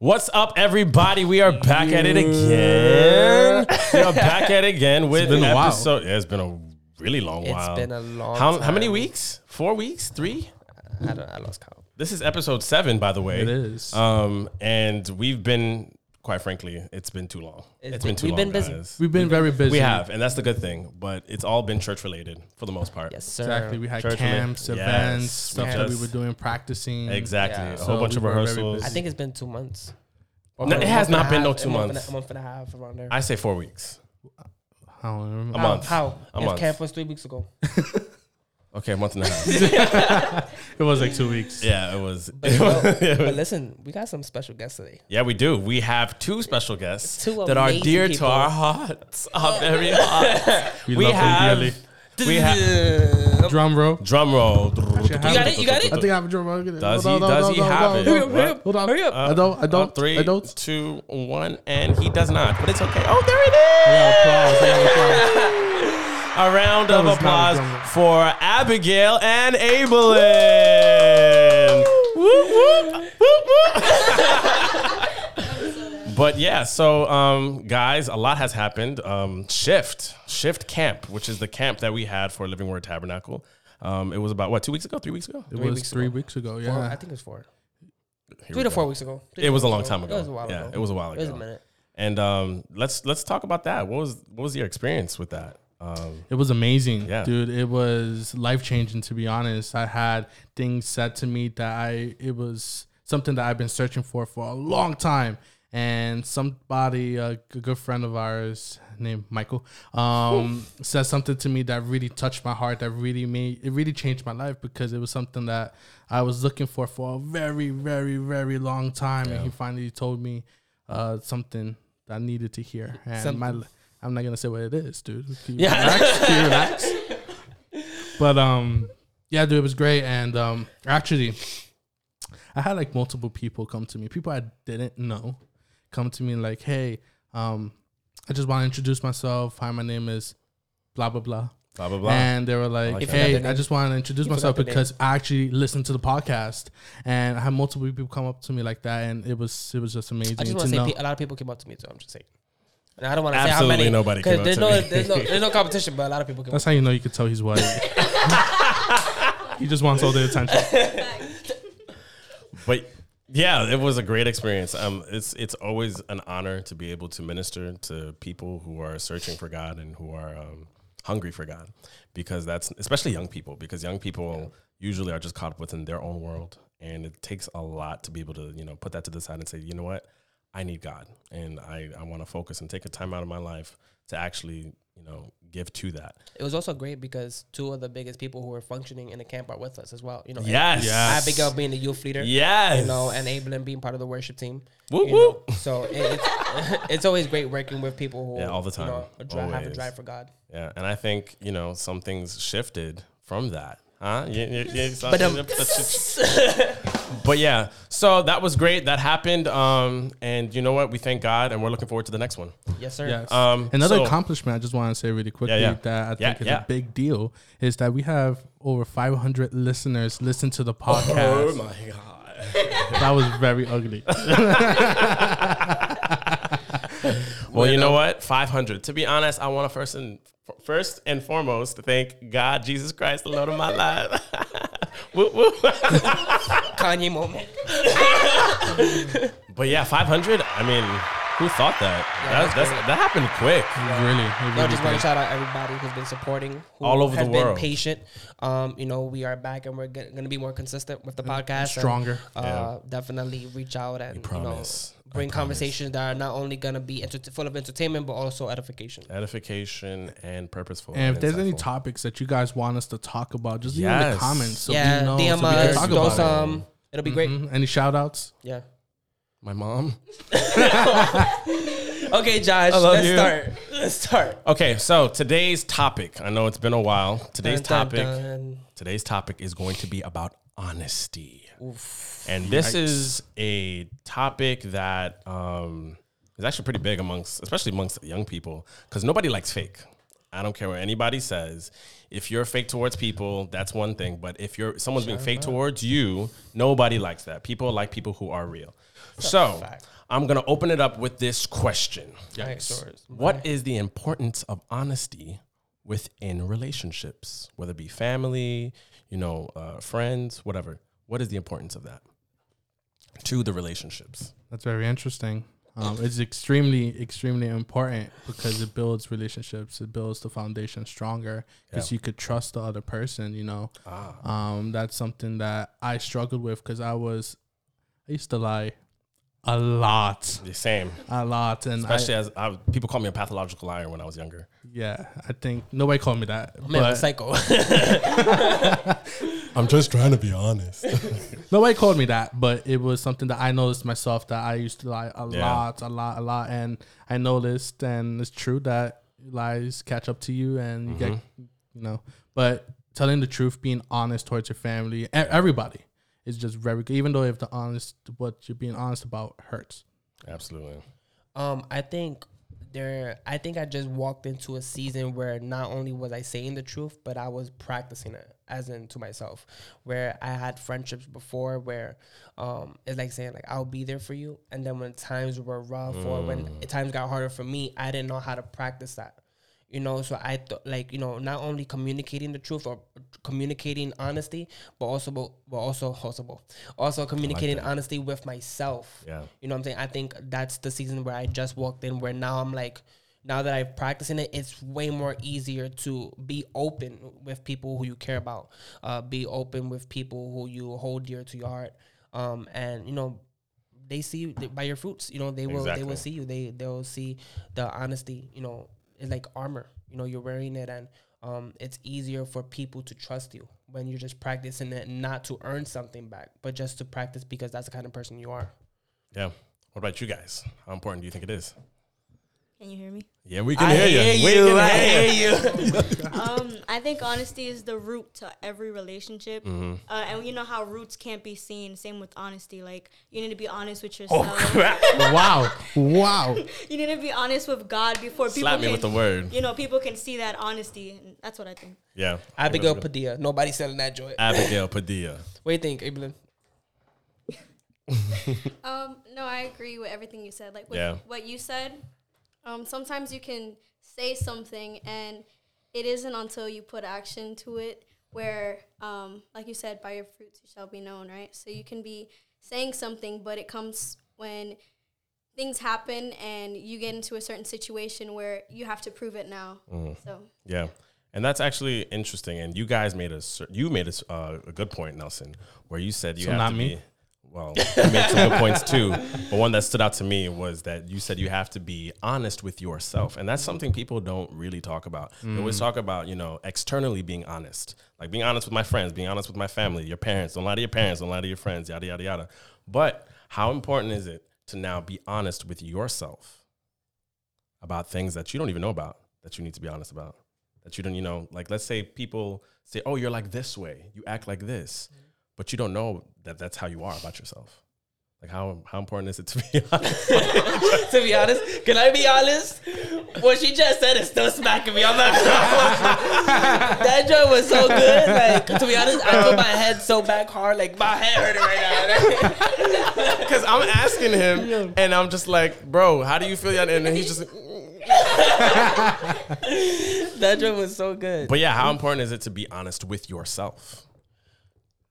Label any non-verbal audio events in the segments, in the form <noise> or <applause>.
What's up, everybody? We are back at it again. We are back at it again with been a while. episode. Yeah, it's been a really long It's while. been a long how, how many time. weeks? Four weeks? Three? I don't. I lost count. This is episode seven, by the way. It is. Um, and we've been, quite frankly, it's been too long. It's it's been been- too we've long, been busy. guys. We've been very busy. We have, and that's the good thing. But it's all been church related for the most part. Yes, sir. Exactly. We had Church camps, related. events, Yes, stuff we that we were doing, practicing. Exactly. Yeah. A So whole bunch of we were very rehearsals. I think it's been two months. No, it has not a been no two a month months. A, a month and a half around there. I say four weeks. I don't remember. A month. How? A if month. camp was three weeks ago. <laughs> Okay, a month and a half. <laughs> It was like two weeks. yeah, it was. But, you know, <laughs> but listen, we got some special guests today. Yeah, we do. We have two special guests Two that are dear people. to our hearts, our very hearts. We, we love have, them we have Drum roll. drum roll. You got it? You got it? I think I have a drum roll. Does Hold he? Does hold he on, have it? on, Hurry up, hurry up, Hold on. hurry up. I don't. I Uh, don't. three, I don't. two, one, and he does not. But it's okay. Oh, there it is. I is. got applause. I got applause. A round That of was not a applause for Abigail and Abilynn. <laughs> But yeah, so um, guys, a lot has happened. Um, Shift, Shift Camp, which is the camp that we had for Living Word Tabernacle. Um, it was about what two weeks ago, three weeks ago. It Three was weeks tee ago. weeks ago. Four, Yeah. I think it was four. Here Three to go. four weeks ago. Three It was a long weeks time ago. It was a while yeah, ago. it was a while ago. It was a minute. And um, let's let's talk about that. What was what was your experience with that? Um, It was amazing, Yeah. dude. It was life changing. To be honest, I had things said to me that I it was something that I've been searching for for a long time. And somebody, a good friend of ours named Michael, um, said something to me that really touched my heart. That really made it really changed my life because it was something that I was looking for for a very, very, very long time. And he finally told me uh, something that I needed to hear. And Something. my I'm not gonna say what it is, dude. Can you Yeah. relax? Can you relax? <laughs> But um, yeah, dude, it was great. And um, actually, I had like multiple people come to me, people I didn't know, come to me like, "Hey, um, I just want to introduce myself. Hi, my name is blah blah blah." blah blah blah. And they were like, like that. You forgot "Hey, I just want to introduce You myself forgot their because I actually listened to the podcast, and I had multiple people come up to me like that, and it was it was just amazing I just want to say know. a lot of people came up to me too. I'm just saying. And I don't want to say how Absolutely many. nobody came up there's to no, me. There's no, there's no <laughs> competition, but a lot of people came That's up. how you know you could tell he's white. <laughs> he just wants all the attention. but yeah, it was a great experience. Um, it's it's always an honor to be able to minister to people who are searching for God and who are um, hungry for God, because that's especially young people, because young people usually are just caught up within their own world, and it takes a lot to be able to you know put that to the side and say, you know what, I need God, and I I want to focus and take a time out of my life to actually you know give to that. It was also great because two of the biggest people who were functioning in the camp are with us as well. You know, Yes, Yes. Abigail being the youth leader. yes, You know, and Abilynn being part of the worship team. Whoop, know. whoop. So it, it's <laughs> it's always great working with people who Yeah, all the You know, time. a dri- have a drive for God. Yeah, and I think you know some things shifted from that, huh? Yeah, yeah, yeah, But, yeah, so that was great. That happened, um, and you know what? We thank God, and we're looking forward to the next one. Yes, sir. Yes. Um, Another so- accomplishment I just want to say really quickly yeah. that I Yeah, think is yeah. a big deal is that we have over 500 listeners listen to the podcast. Oh my God! that was very ugly. <laughs> Well, you know what? Five hundred. To be honest, I want to first and first and foremost thank God, Jesus Christ, the Lord of my life. <laughs> Woo, woo. Kanye moment. <laughs> but yeah, five hundred. I mean, who thought that? Yeah, that, that's that's, that happened quick. really, it I really just want to shout out everybody who's been supporting, who All over has the been world. patient. Um, you know, we are back and we're going to be more consistent with the podcast. and, Stronger. uh, Definitely reach out and you know, bring conversations that are not only going to be enter- full of entertainment but also edification. Edification and purposeful. And if there's any topics that you guys want us to talk about, just leave in the comments so yeah, we know. DM so we can talk about it. some. It'll be great. Mhm. Any shout outs? Yeah. My mom. <laughs> Okay, Josh. love Let's you. start. Let's start. Okay, so today's topic. I know it's been a while. Today's Dun, dun, topic. dun. Today's topic is going to be about honesty. And this is a topic that um, is actually pretty big amongst, especially amongst young people, because nobody likes fake. I don't care what anybody says. If you're fake towards people, that's one thing. But if you're someone's being fake towards you, nobody likes that. People like people who are real. So fact. I'm gonna open it up with this question: Alright, Soros. What is the importance of honesty within relationships, whether it be family, you know, uh, friends, whatever? What is the importance of that to the relationships? That's very interesting. Um, it's extremely, extremely important because it builds relationships. It builds the foundation stronger because Yeah. you could trust the other person. You know, Ah, um, that's something that I struggled with because I was, I used to lie a lot, the same. a lot, and I, Especially as I, people call me a pathological liar when I was younger. yeah, I think nobody called me that, Man, I'm but psycho. <laughs> I'm just trying to be honest. <laughs> Nobody called me that, but it was something that I noticed myself that I used to lie a Yeah. lot, a lot, a lot, and I noticed, and it's true that lies catch up to you, and you get, Mm-hmm. you know. But telling the truth, being honest towards your family, e- everybody, is just very good. Even though if the honest, what you're being honest about hurts. Absolutely. Um, I think there. I think I just walked into a season where not only was I saying the truth, but I was practicing it, as in to myself. Where I had friendships before, where um, it's like saying like I'll be there for you, and then when times were rough or when times got harder for me, I didn't know how to practice that. You know, so I thought like you know not only communicating the truth or communicating honesty, but also but also also also communicating that. honesty with myself. Yeah. You know what I'm saying? I think that's the season where I just walked in where now I'm like now that I've practicing it, it's way more easier to be open with people who you care about. Uh, be open with people who you hold dear to your heart. Um, and you know, they see you by your fruits. You know, they will they will see you. They they'll see the honesty. You know, it's like armor. You know, you're wearing it and um, it's easier for people to trust you when you're just practicing it not to earn something back, but just to practice because that's the kind of person you are. Yeah. What about you guys? How important do you think it is? Can you hear me? Yeah, we can hear you. We can hear you. um, I think honesty is the root to every relationship. Mm-hmm. Uh, and you know how roots can't be seen. Same with honesty. Like you need to be honest with yourself. Oh, yourself. <laughs> wow, wow. <laughs> you need to be honest with God before people Slap me can. with the word. you know, people can see that honesty, and that's what I think. Yeah. Abigail Padilla. Nobody selling that joint. Abigail <laughs> Padilla. What do you think, Abilynn? Um, no, I agree with everything you said. Like with Yeah. what you said, um, sometimes you can say something and it isn't until you put action to it where, um, like you said, by your fruits you shall be known, right? So you can be saying something, but it comes when things happen and you get into a certain situation where you have to prove it now. So Yeah. And that's actually interesting. And you guys made a you made a, s- uh, a good point, Nelson, where you said you So have not to me? be. Well, you made some good points too. But one that stood out to me was that you said you have to be honest with yourself, and that's something people don't really talk about. They Mm. always talk about you know externally being honest, like being honest with my friends, being honest with my family, your parents. Don't lie to your parents. Don't lie to your friends. Yada yada yada. But how important is it to now be honest with yourself about things that you don't even know about that you need to be honest about? that you don't, you know, like let's say people say, "Oh, you're like this way, you act like this," but you don't know that that's how you are about yourself. Like how how important is it to be <laughs> honest? to be honest, can I be honest? What she just said is still smacking me. I'm not <laughs> That joke was so good. Like to be honest, I put my head so back hard, like my head hurting right now. <laughs> Because I'm asking him, and I'm just like, "Bro, how do you feel?" And then he's just. like, that joke was so good. But yeah, how important is it to be honest with yourself?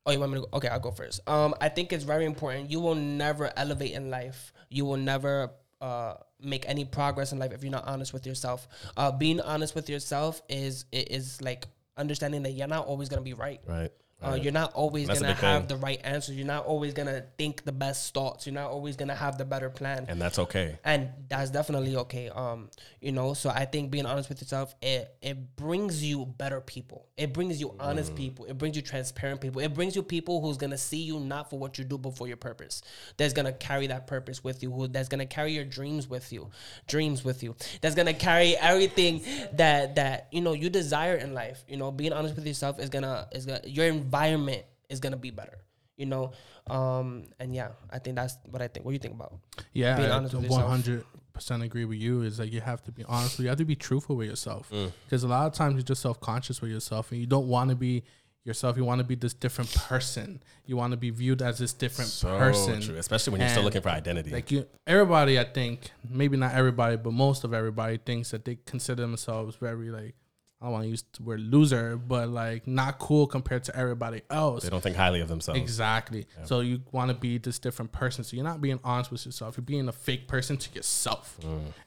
Oh, you want me to go? Okay, I'll go first. Um, I think it's very important. You will never elevate in life. You will never uh make any progress in life if you're not honest with yourself. Uh, being honest with yourself is is like understanding that you're not always gonna be right. Right. Uh, right. you're not always gonna have thing. the right answers. You're not always gonna think the best thoughts. You're not always gonna have the better plan. and that's okay. and that's definitely okay um you know so i think being honest with yourself it it brings you better people it brings you honest people it brings you transparent people it brings you people who's gonna see you not for what you do but for your purpose that's gonna carry that purpose with you who that's gonna carry your dreams with you dreams with you that's gonna carry everything that that you know you desire in life you know being honest with yourself is gonna is gonna your environment is gonna be better you know um and yeah i think that's what i think what do you think about Yeah, Being I honest with yourself. one hundred percent agree with you. Is like you have to be honest. You have to be truthful with yourself Mm. because a lot of times you're just self conscious with yourself, and you don't want to be yourself. You want to be this different person. You want to be viewed as this different So person. true, especially when you're still looking for identity. Like you, everybody, I think maybe not everybody, but most of everybody thinks that they consider themselves very like I don't want to use the word loser, but like not cool compared to everybody else. they don't think highly of themselves. Exactly. So you want to be this different person. So you're not being honest with yourself. You're being a fake person to yourself.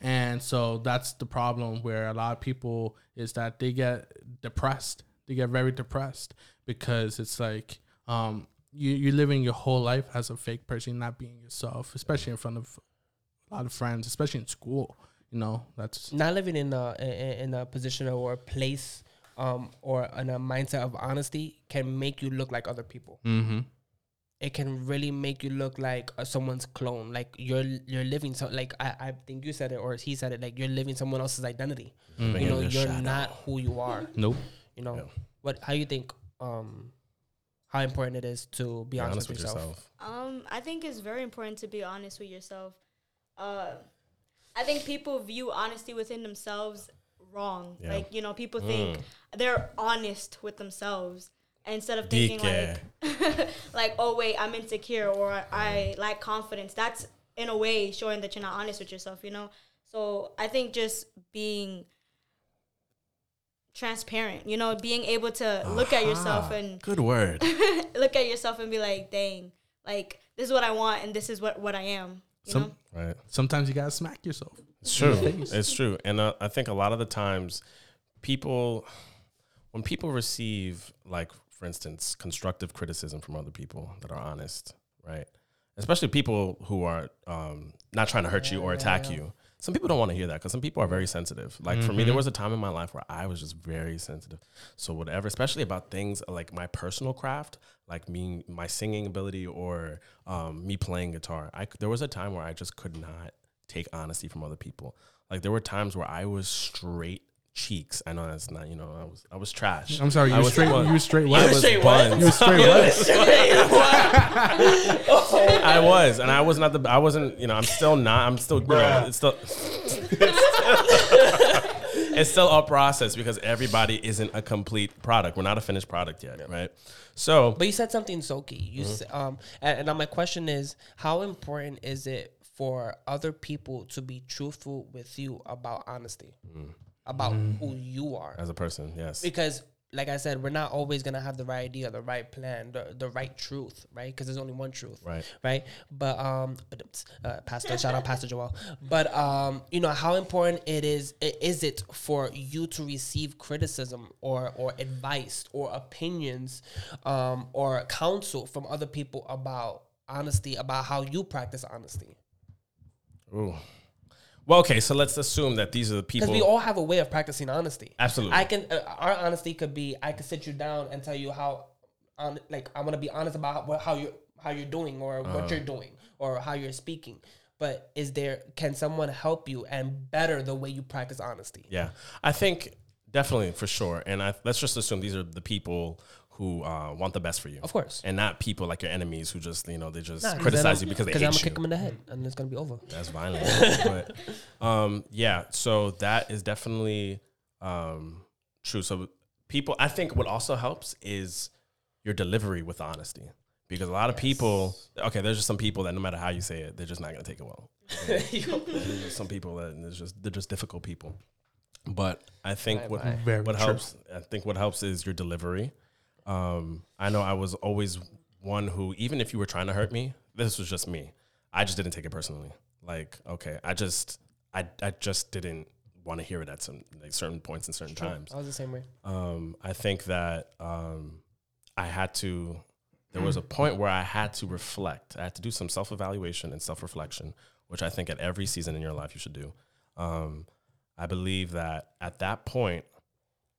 And so that's the problem where a lot of people is that they get depressed. They get very depressed because it's like um you you're living your whole life as a fake person, not being yourself, especially in front of a lot of friends, especially in school. You know, that's not living in a in in a position or a place um, or in a mindset of honesty can make you look like other people. mm-hmm. It can really make you look like uh, someone's clone. Like you're you're living so like I, I think you said it or he said it. Like you're living someone else's identity. Living You know, you're shadow. not who you are. Nope. You know Yeah. what? How you think? Um, how important it is to be, Be honest, with yourself. Um, I think it's very important to be honest with yourself. Uh, I think people view honesty within themselves wrong. Yeah. Like you know, people Mm. think they're honest with themselves instead of thinking like, <laughs> like, oh wait, I'm insecure or I, I lack confidence. That's in a way showing that you're not honest with yourself. You know. So I think just being transparent, you know, being able to look at yourself and Good word. <laughs> look at yourself and be like, dang, like this is what I want and this is what, what I am. You Some- know? right. Sometimes you gotta smack yourself. It's true. It's true. And uh, I think a lot of the times, people, when people receive, like, for instance, constructive criticism from other people that are honest, right? Especially people who are um, not trying to hurt you or attack you. Some people don't want to hear that because some people are very sensitive. Like for me, there was a time in my life where I was just very sensitive. So whatever, especially about things like my personal craft, like me, my singing ability, or um, me playing guitar. I c- there was a time where I just could not take honesty from other people. Like there were times where I was straight cheeks. I know that's not, you know, I was I was trash. I'm sorry, you I were was straight. bun- You were straight. I What? was straight buns. You were straight. What? <laughs> I was, and I was not the. I wasn't. You know, I'm still not. I'm still. You know, it's still. <laughs> it's still a process because everybody isn't a complete product. We're not a finished product yet, right? So, But you said something so key. You Mm-hmm. s um, and, and now my question is, how important is it for other people to be truthful with you about honesty, about who you are? Mm. as a person, yes, Because, like I said, we're not always gonna have the right idea, the right plan, the, the right truth, right? Because there's only one truth, right. right? But um, uh, Pastor, shout out Pastor Joel. But um, you know how important it is. Is it for you to receive criticism or or advice or opinions, um, or counsel from other people about honesty, about how you practice honesty? Ooh. Well, okay, so let's assume that these are the people. Because we all have a way of practicing honesty. Absolutely. I can. Uh, our honesty could be. I could sit you down and tell you how, on like I want to be honest about how, how you how you're doing or Uh-huh. what you're doing or how you're speaking. But is there? Can someone help you and better the way you practice honesty? Yeah, I think definitely for sure. And I, let's just assume these are the people who uh, want the best for you, Of course. and not people like your enemies who just you know they just Nah, 'cause criticize you because they Cuz I'm gonna you. kick them in the head and it's gonna be over. That's violent. <laughs> but um, yeah, so that is definitely um, true. So people, I think what also helps is your delivery with honesty. Because a lot of people, okay, there's just some people that no matter how you say it, they're just not gonna take it well. <laughs> There's just some people that it's just they're just difficult people. But I think what Bye-bye. Very what true. helps, I think what helps is your delivery. Um, I know I was always one who, even if you were trying to hurt me, this was just me. I just didn't take it personally. Like, okay, I just, I, I just didn't want to hear it at some like certain points and certain times. I was the same way. Um, I think that um, I had to. There was a point where I had to reflect. I had to do some self evaluation and self reflection, which I think at every season in your life you should do. Um, I believe that at that point,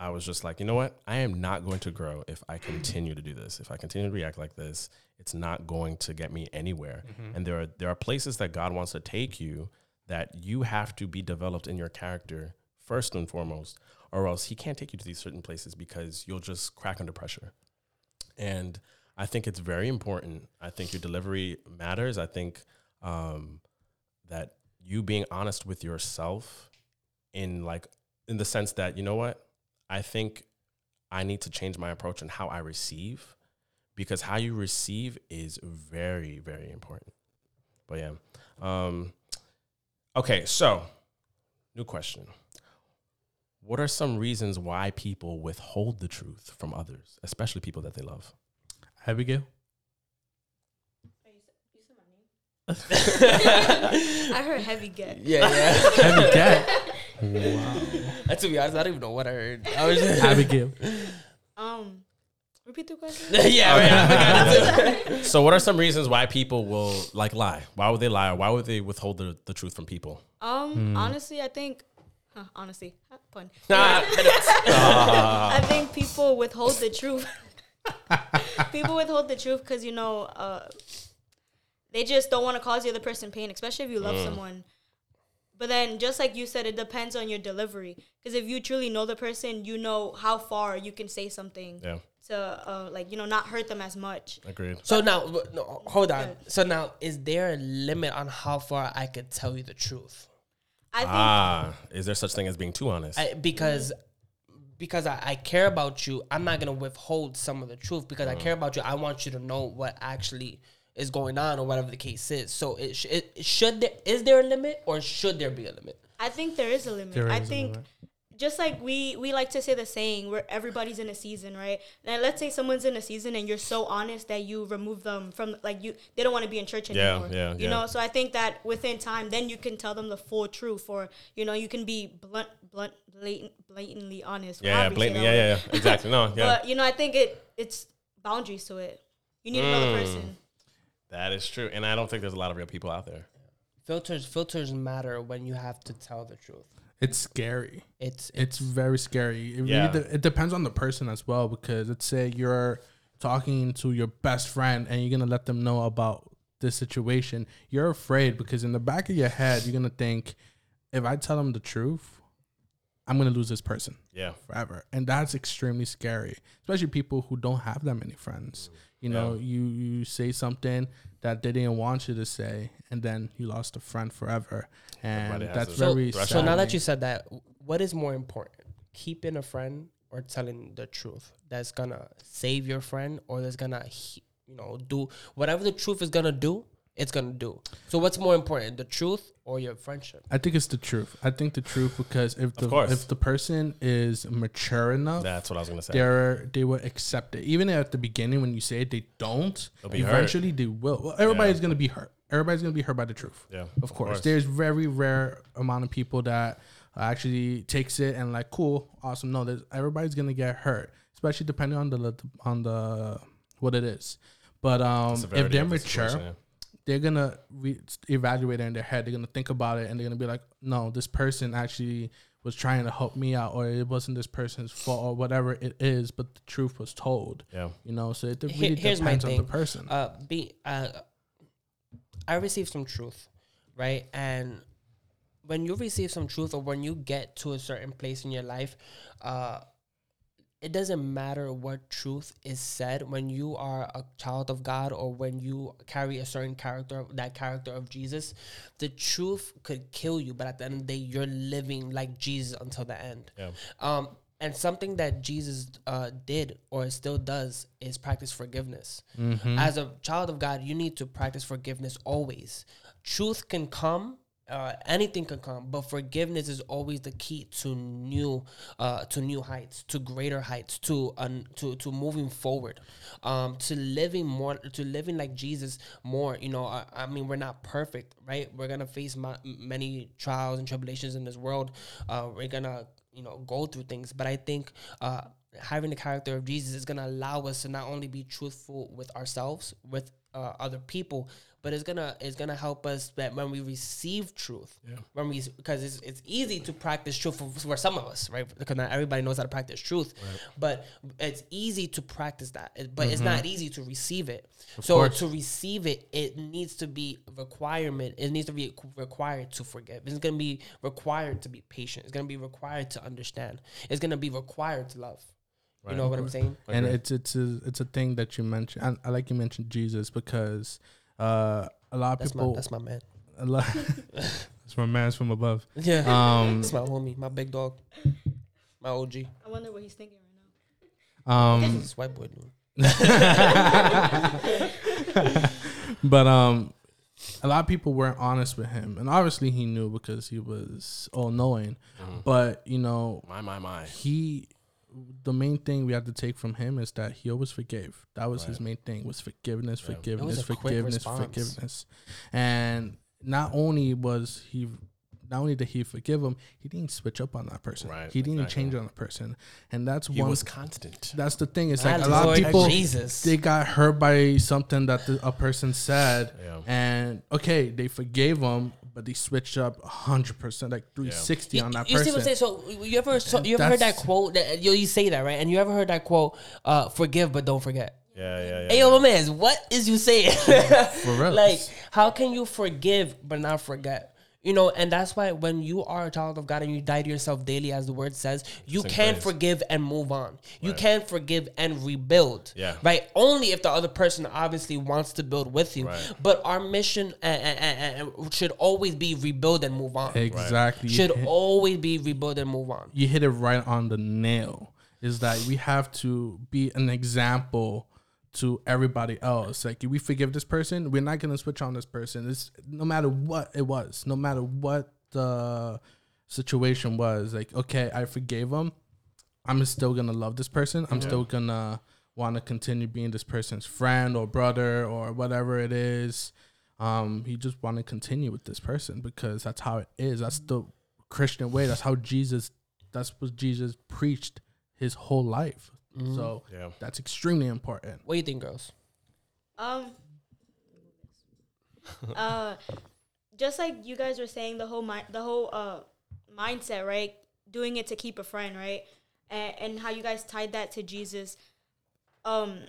I was just like, you know what? I am not going to grow if I continue to do this. If I continue to react like this, it's not going to get me anywhere. And there are there are places that God wants to take you that you have to be developed in your character first and foremost, or else He can't take you to these certain places because you'll just crack under pressure. And I think it's very important. I think your delivery matters. I think um, that you being honest with yourself in like in the sense that you know what I think I need to change my approach and how I receive because how you receive is very, very important. But yeah. Um, okay, so new question. What are some reasons why people withhold the truth from others, especially people that they love? Abigail. <laughs> <laughs> I heard heavy get. Yeah, yeah. Heavy cat. Uh, <laughs> to be honest, I don't even know what I heard. I <laughs> was just Abigail. Um, repeat the question. <laughs> yeah, right. So, what are some reasons why people will like lie? Why would they lie? Or why would they withhold the, the truth from people? Um, honestly, I think, huh, honestly, huh, pun. I think people withhold the truth. people withhold the truth because you know, uh, they just don't want to cause the other person pain, especially if you love someone. But then, just like you said, it depends on your delivery. Because if you truly know the person, you know how far you can say something Yeah, to, uh, like you know, not hurt them as much. agreed. So now, no, hold on. Good. So now, is there a limit on how far I could tell you the truth? I think Ah, is there such thing as being too honest? I, because because I, I care about you, I'm not gonna withhold some of the truth because I care about you. I want you to know what actually is going on or whatever the case is. So it, sh- it it should there is there a limit or should there be a limit? I think there is a limit. There I is a think limit. just like we we like to say the saying where everybody's in a season, right? Now let's say someone's in a season and you're so honest that you remove them from like you they don't want to be in church Yeah, anymore. yeah, You yeah. know, so I think that within time then you can tell them the full truth or you know, you can be blunt blunt blatant blatantly honest. yeah, yeah, however you say Yeah, yeah, yeah, exactly. No, <laughs> yeah, But you know, I think it it's boundaries to it. You need to know Mm. the person. That is true. And I don't think there's a lot of real people out there. Filters filters matter when you have to tell the truth. It's scary. It's It's very scary. It Yeah. really de- it depends on the person as well because let's say you're talking to your best friend and you're gonna let them know about this situation. You're afraid because in the back of your head you're gonna think, if I tell them the truth, I'm gonna lose this person Yeah, forever, and that's extremely scary. Especially people who don't have that many friends. You know, you you say something that they didn't want you to say, and then you lost a friend forever, and that's a so, very. so now that you said that, what is more important? Keeping a friend or telling the truth that's gonna save your friend or that's gonna he- you know do whatever the truth is gonna do it's gonna do so what's more important the truth or your friendship I think it's the truth. I think the truth because if the if the person is mature enough, that's what I was gonna say. they're they will accept it. Even at the beginning when you say it, they don't. They'll hurt. eventually they will. Well, everybody's Yeah. gonna be hurt. Everybody's gonna be hurt by the truth. Yeah, Of course. There's very rare amount of people that actually takes it and like cool, awesome. No, there's everybody's gonna get hurt, especially depending on the on the what it is. But um, if they're of the mature, situation, yeah. They're gonna re- evaluate it in their head. They're gonna think about it, and they're gonna be like, "No, this person actually was trying to help me out, or it wasn't this person's fault, or whatever it is." But the truth was told, Yeah. you know. So it Here- really here's my depends on the thing. person. uh be uh i received some truth right and when you receive some truth or when you get to a certain place in your life uh it doesn't matter what truth is said when you are a child of God or when you carry a certain character, that character of Jesus, the truth could kill you, but at the end of the day, you're living like Jesus until the end. Yeah. Um, and something that Jesus uh, did or still does is practice forgiveness. As a child of God, you need to practice forgiveness always. Truth can come. Uh, anything can come, but forgiveness is always the key to new, uh, to new heights, to greater heights, to to to moving forward, um, to living more, to living like Jesus more. You know, I, I mean, we're not perfect, right? We're gonna face ma- many trials and tribulations in this world. Uh, we're gonna you know go through things but i think uh having the character of jesus is going to allow us to not only be truthful with ourselves with uh, other people but it's gonna it's gonna help us that when we receive truth when we because it's, it's easy to practice truth for, for some of us right? Because not everybody knows how to practice truth but it's easy to practice that but it's not easy to receive it. So course. to receive it it needs to be requirement it needs to be required to forgive. It's to be required to be patient. It's to be required to understand. It's to be required to love you know what i'm saying and Agree. it's it's a it's a thing that you mentioned. And I like you mentioned Jesus because uh, a lot of that's my people. that's my man a lot, <laughs> it's my man's from above. yeah Um, <laughs> that's my homie my big dog my og I wonder what he's thinking right now. Um, This white boy. dude. <laughs> but um, a lot of people weren't honest with him, and obviously he knew because he was all knowing. But you know, My, my, my. he the main thing we have to take from him is that he always forgave. That was his main thing was forgiveness, forgiveness, quick forgiveness, forgiveness. And not only was he not only did he forgive him, he didn't switch up on that person. Right, he didn't exactly. change on the person. And that's He one was constant. that's the thing. It's like a lot of people Jesus. they got hurt by something that the, a person said, Yeah. and okay, they forgave him, but they switched up hundred percent, like three sixty You, on that you see person. what I'm saying? So you ever so, you ever heard that quote? That you, you say that right? And you ever heard that quote? Uh, forgive but don't forget. Yeah, yeah, yeah. Hey, yo, my man, what is you saying? For real. <laughs> like, how can you forgive but not forget? You know, and that's why when you are a child of God and you die to yourself daily, as the word says, you can praise. forgive and move on. You can forgive and rebuild. Yeah. Right. Only if the other person obviously wants to build with you. Right. But our mission uh, uh, uh, uh, should always be rebuild and move on. exactly. You Should hit- always be rebuild and move on. you hit it right on the nail is that we have to be an example to everybody else. Like we forgive this person we're not going to switch on this person. It's no matter what it was no matter what the situation was like okay i forgave him i'm still going to love this person. I'm still going to want to continue being this person's friend or brother or whatever it is. Um he just want to continue with this person because that's how it is. That's the christian way. That's how jesus that's what jesus preached his whole life so Yeah. that's extremely important What do you think, girls? Um. uh, just like you guys were saying, the whole mi- the whole uh mindset, right? Doing it to keep a friend, right? And, and how you guys tied that to Jesus. Um,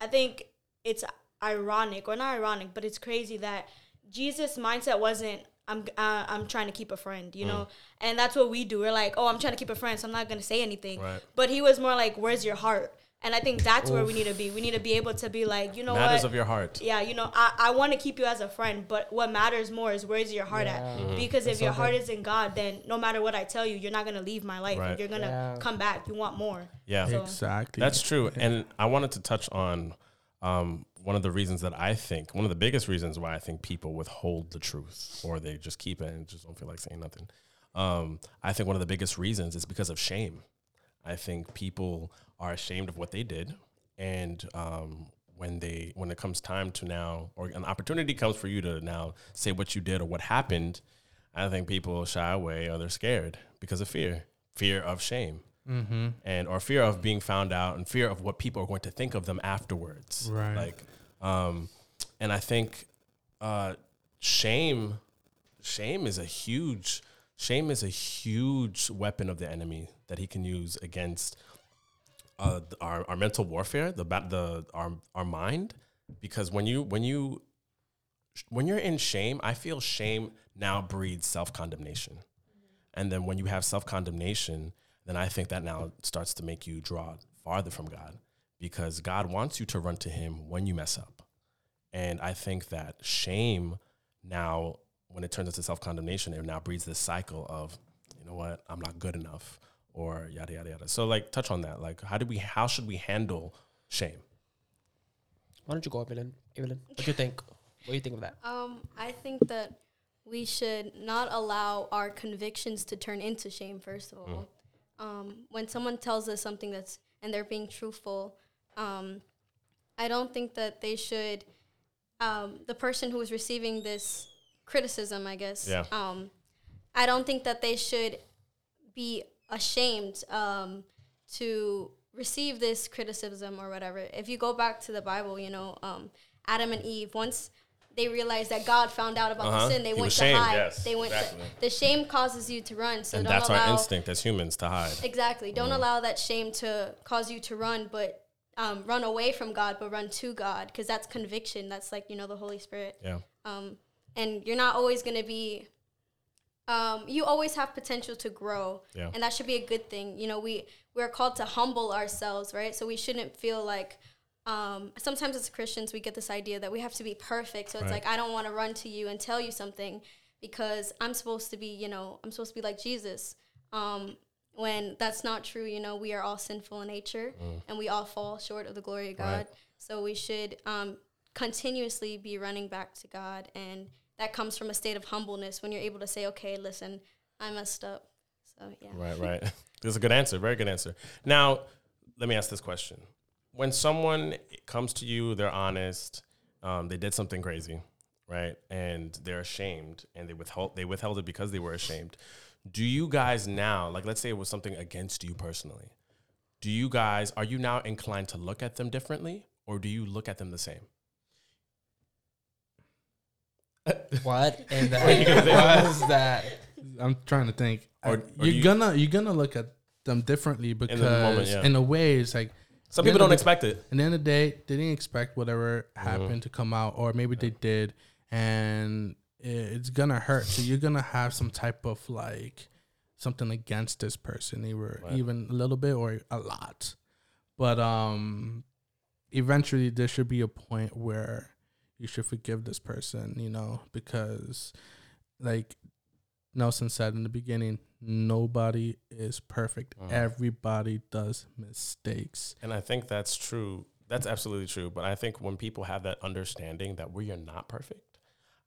I think it's ironic, or not ironic, but it's crazy that Jesus' mindset wasn't. I'm uh, I'm trying to keep a friend, you know, and that's what we do. We're like, oh, I'm trying to keep a friend, so I'm not gonna say anything. Right. But he was more like, where's your heart? And I think that's where we need to be. We need to be able to be like, you know Matters what? of your heart. yeah, you know, I, I want to keep you as a friend, but what matters more is where's your heart Yeah. at? Mm-hmm. Because That's if your so heart good. is in God, then no matter what I tell you, you're not gonna leave my life. Right. You're gonna Yeah. come back. You want more. Yeah. So- exactly That's true. <laughs> And I wanted to touch on um, one of the reasons that I think, one of the biggest reasons why I think people withhold the truth or they just keep it and just don't feel like saying nothing. Um, I think one of the biggest reasons is because of shame. I think people are ashamed of what they did. And um, when they when it comes time to now or an opportunity comes for you to now say what you did or what happened, I think people shy away or they're scared because of fear, fear of shame mm-hmm. and or fear of being found out and fear of what people are going to think of them afterwards. Right. Like, um, and I think uh, shame, shame is a huge, shame is a huge weapon of the enemy that he can use against uh, our, our mental warfare, the the our our mind, because when you when you when you're in shame, I feel shame now breeds self condemnation. And then when you have self condemnation, then I think that now starts to make you draw farther from God because God wants you to run to Him when you mess up. And I think that shame now, when it turns into self condemnation, it now breeds this cycle of, you know what, I'm not good enough, or yada yada yada. So like, touch on that. Like, how do we, how should we handle shame? Why don't you go, Abilynn? Abilynn, what do you think? What do you think of that? Um, I think that we should not allow our convictions to turn into shame. First of all, um, when someone tells us something that's and they're being truthful, um, I don't think that they should. Um, the person who is receiving this criticism, I guess. Yeah. Um, I don't think that they should be ashamed um, to receive this criticism or whatever. If you go back to the Bible, you know, um, Adam and Eve, once they realized that God found out about Uh-huh. the sin, they He went to shamed, hide. yes, they went. exactly. To, the shame causes you to run, so and don't that's allow our instinct as humans to hide. exactly. Don't Mm-hmm. allow that shame to cause you to run, but um, run away from God, but run to God, because that's conviction. That's like you know the Holy Spirit Yeah. um, and you're not always going to be um, you always have potential to grow Yeah. and that should be a good thing you know we we're called to humble ourselves right so we shouldn't feel like um, sometimes as christians we get this idea that we have to be perfect so it's Right. like i don't want to run to you and tell you something because i'm supposed to be you know i'm supposed to be like jesus um, when that's not true. You know, we are all sinful in nature, and we all fall short of the glory of God. Right. So we should um, continuously be running back to God, and that comes from a state of humbleness when you're able to say, "Okay, listen, I messed up." So yeah. Right, right. <laughs> That's a good answer. Very good answer. Now, let me ask this question: When someone comes to you, they're honest, um, they did something crazy, right, and they're ashamed, and they withheld they withheld it because they were ashamed. Do you guys now, like, let's say it was something against you personally? Do you guys are you now inclined to look at them differently, or do you look at them the same? What <laughs> in the heck was that? I'm trying to think. Or- or you're you- gonna you're gonna look at them differently because the moment, yeah. in a way it's like Some people don't the- expect it. At the end of the day, they didn't expect whatever mm-hmm. happened to come out, or maybe they did, and i- it's gonna hurt. So you're gonna have some type of like something against this person, either Right. even a little bit or a lot. But um, eventually there should be a point where you should forgive this person, you know, because like Nelson said in the beginning, nobody is perfect. Mhm. Everybody does mistakes. And I think that's true. That's absolutely true. But I think when people have that understanding that we are not perfect,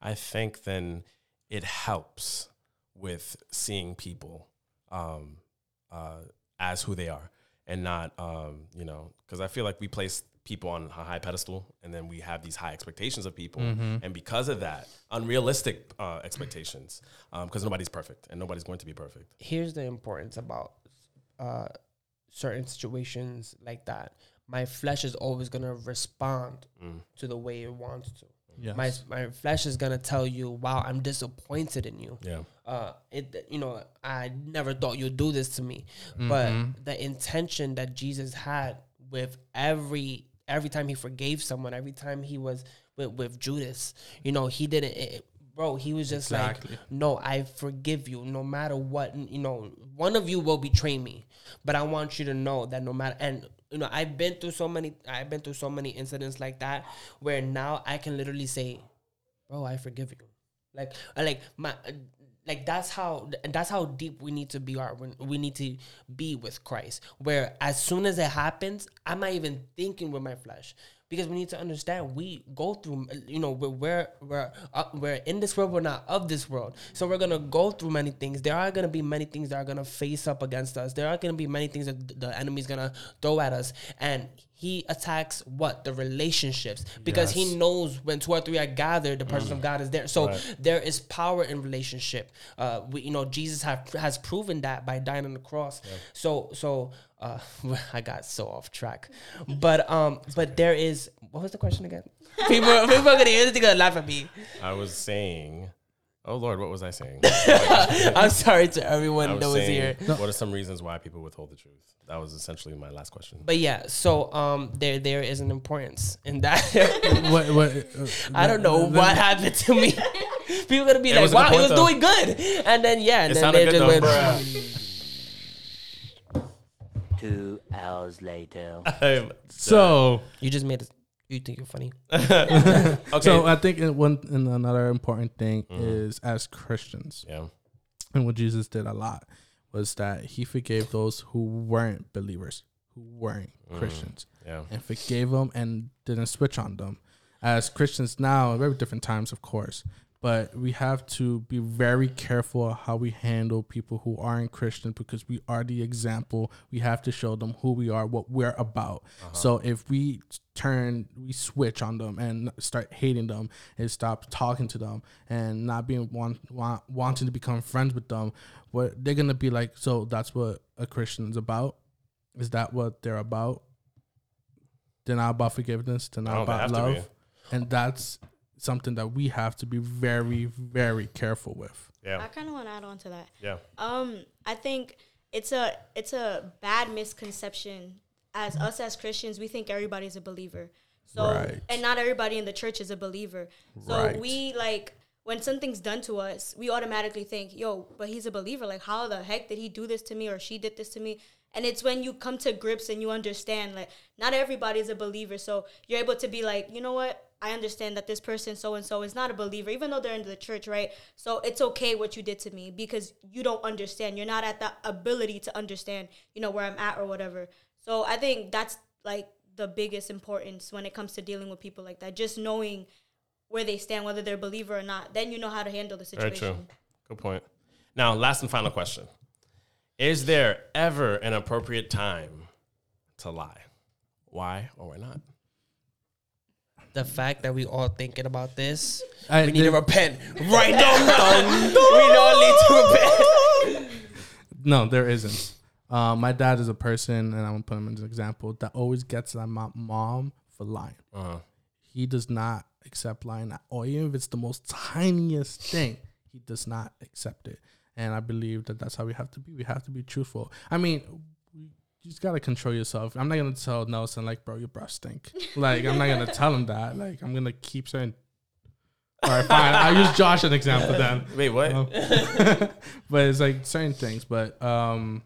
I think then it helps with seeing people um, uh, as who they are and not, um, you know, because I feel like we place people on a high pedestal and then we have these high expectations of people. And because of that, unrealistic uh, expectations, because nobody's perfect and nobody's going to be perfect. Here's the importance about uh, certain situations like that. My flesh is always gonna respond Mm. to the way it wants to. Yes. My my flesh is gonna tell you, "Wow, I'm disappointed in you." Yeah. uh it you know i never thought you'd do this to me Mm-hmm. but the intention that jesus had with every every time he forgave someone every time he was with, with judas you know he didn't it, bro he was just Exactly. like no i forgive you no matter what you know one of you will betray me but i want you to know that no matter and you know i've been through so many i've been through so many incidents like that where now i can literally say bro i forgive you. Like uh, like my uh, like that's how that's how deep we need to be our we need to be with christ. Where as soon as it happens i'm not even thinking with my flesh because we need to understand we go through you know we're we're we're, uh, we're in this world we're not of this world. So we're gonna go through many things. There are gonna be many things that are gonna face up against us. There are gonna be many things that the enemy's gonna throw at us. And he attacks what? The relationships. Because he knows when two or three are gathered the presence of god is there. So Right. there is power in relationship. Uh we, you know jesus have, has proven that by dying on the cross. So so uh <laughs> i got so off track. But um but there is what was the question again? <laughs> People people are gonna hear this gonna laugh at me. I was saying, oh Lord, what was I saying? <laughs> i'm sorry to everyone was that was saying, here What are some reasons why people withhold the truth? That was essentially my last question. but yeah so um there there is an importance in that <laughs> what, what, uh, I don't know let- let what me- happened to me. <laughs> People gonna be It like, was a good "Wow, he point, was though. doing good," and then yeah, and It then sounded they good, just though. went. Two hours later. So, You just made it. You think you're funny? <laughs> okay. so I think in one and another important thing mm-hmm. is as Christians, yeah. and what Jesus did a lot was that he forgave those who weren't believers, who weren't mm-hmm. Christians, Yeah. and forgave them and didn't switch on them. As Christians now, very different times, of course, but we have to be very careful how we handle people who aren't Christian because we are the example. We have to show them who we are, what we're about. So if we turn, we switch on them and start hating them and stop talking to them and not being want, want wanting to become friends with them, what they're gonna be like. So that's what a Christian is about. Is that what they're about? They're not about forgiveness. They're not about love, and that's something that we have to be very, very careful with. Yeah. I kind of want to add on to that. Yeah. Um, I think it's a it's a bad misconception. As us as Christians, we think everybody's a believer. So Right. and not everybody in the church is a believer. So Right. we like when something's done to us, we automatically think, "Yo, but he's a believer. Like, how the heck did he do this to me or she did this to me?" And it's when you come to grips and you understand, like, not everybody is a believer. So you're able to be like, you know what? I understand that this person so and so is not a believer, even though they're in the church, right? So it's okay what you did to me because you don't understand. You're not at the ability to understand, you know, where I'm at or whatever. So I think that's like the biggest importance when it comes to dealing with people like that. Just knowing where they stand, whether they're a believer or not, then you know how to handle the situation. Very true. Good point. Now, last and final question: Is there ever an appropriate time to lie? Why or why not? The fact that we all thinking about this, I- we need to repent right dum dum. We all need to repent. <laughs> No, there isn't. Uh, my dad is a person, and I'm gonna put him as an example that always gets at my mom for lying. Uh, He does not accept lying at all, even if it's the most tiniest thing. He does not accept it, and I believe that that's how we have to be. We have to be truthful. I mean, we- you just gotta control yourself. I'm not gonna tell Nelson like, bro, your breath stink. Like, I'm not gonna <laughs> tell him that. Like, I'm gonna keep saying. All right, fine. I'll use Josh an example then. <laughs> wait, what? Um, <laughs> but it's like certain things. But um,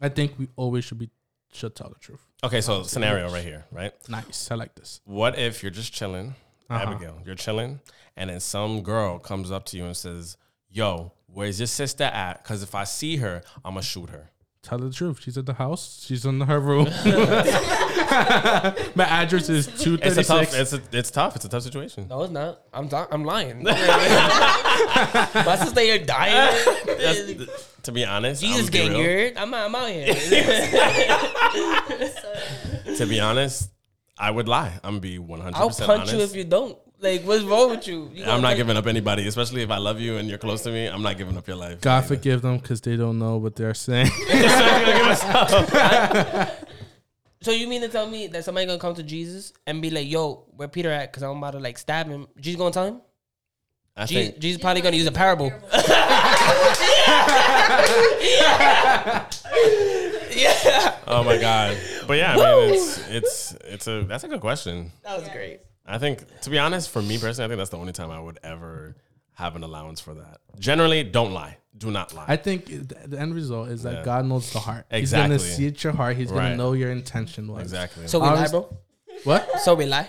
I think we always should be should tell the truth. Okay, so scenario right here, right? Nice. I like this. What if you're just chilling, Uh-huh. Abigail? You're chilling, and then some girl comes up to you and says, "Yo, where's your sister at? Because if I see her, I'm gonna shoot her." Tell her the truth. She's at the house. She's in her room. <laughs> <laughs> My address is two It's thirty tough. six. It's a, it's tough. It's a tough situation. No, it's not. I'm di- I'm lying. My sister here dying. That's- to be honest, Jesus I'm getting real. weird. I'm I'm out here. <laughs> To be honest, I would lie. I'm gonna be 100 I'll percent punch honest. you if you don't. Like, what's wrong with you? You I'm not punch- giving up anybody, especially if I love you and you're close to me. I'm not giving up your life. God either. forgive them because they don't know what they're saying. <laughs> <laughs> So you mean to tell me that somebody gonna come to Jesus and be like, "Yo, where Peter at?" Because I'm about to like stab him. Jesus gonna tell him. I Je- think Jesus probably gonna use a parable. <laughs> yeah, Oh my god! But yeah, I mean, it's it's it's a that's a good question. that was great. I think to be honest, for me personally, I think that's the only time I would ever have an allowance for that. Generally, don't lie. Do not lie. I think the the end result is that Yeah. God knows the heart. Exactly. He's gonna see at your heart. He's gonna know your intention was. exactly. So we lie, bro. What? So we lie.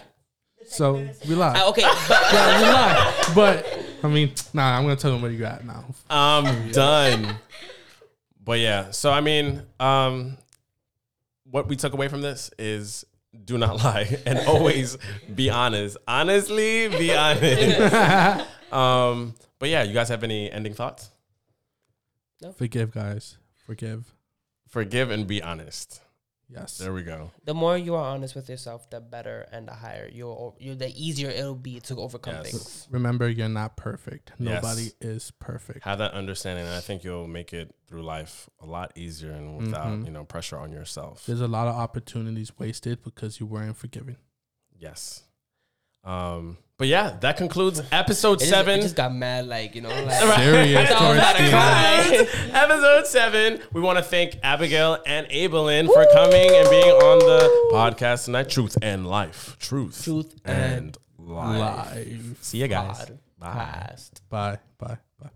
So we lie. Uh, okay, <laughs> yeah, we lie. But I mean, nah. I'm gonna tell him where you at now. I'm done. But yeah, so I mean, um, what we took away from this is do not <laughs> lie and <laughs> always be honest. Honestly, be <laughs> honest. um, but yeah, you guys have any ending thoughts? No. Forgive, guys. Forgive. Forgive and be honest. Yes. There we go. the more you are honest with yourself, the better and the higher you'll, you the easier it'll be to overcome Yes. things. Remember, you're not perfect. Yes. Nobody is perfect. Have that understanding, and I think you'll make it through life a lot easier and without Mhm. you know pressure on yourself. There's a lot of opportunities wasted because you weren't forgiven. Yes. Um, but yeah, that concludes <laughs> episode It just, seven. it just got mad, like you know, like Serious <laughs> towards about to the end. cry. <laughs> episode seven. We want to thank Abigail and Abilynn for coming and being on the podcast tonight. Truth and life. Truth. Truth and and life. Live. See you guys. Bye. Podcast. Bye. Bye. Bye.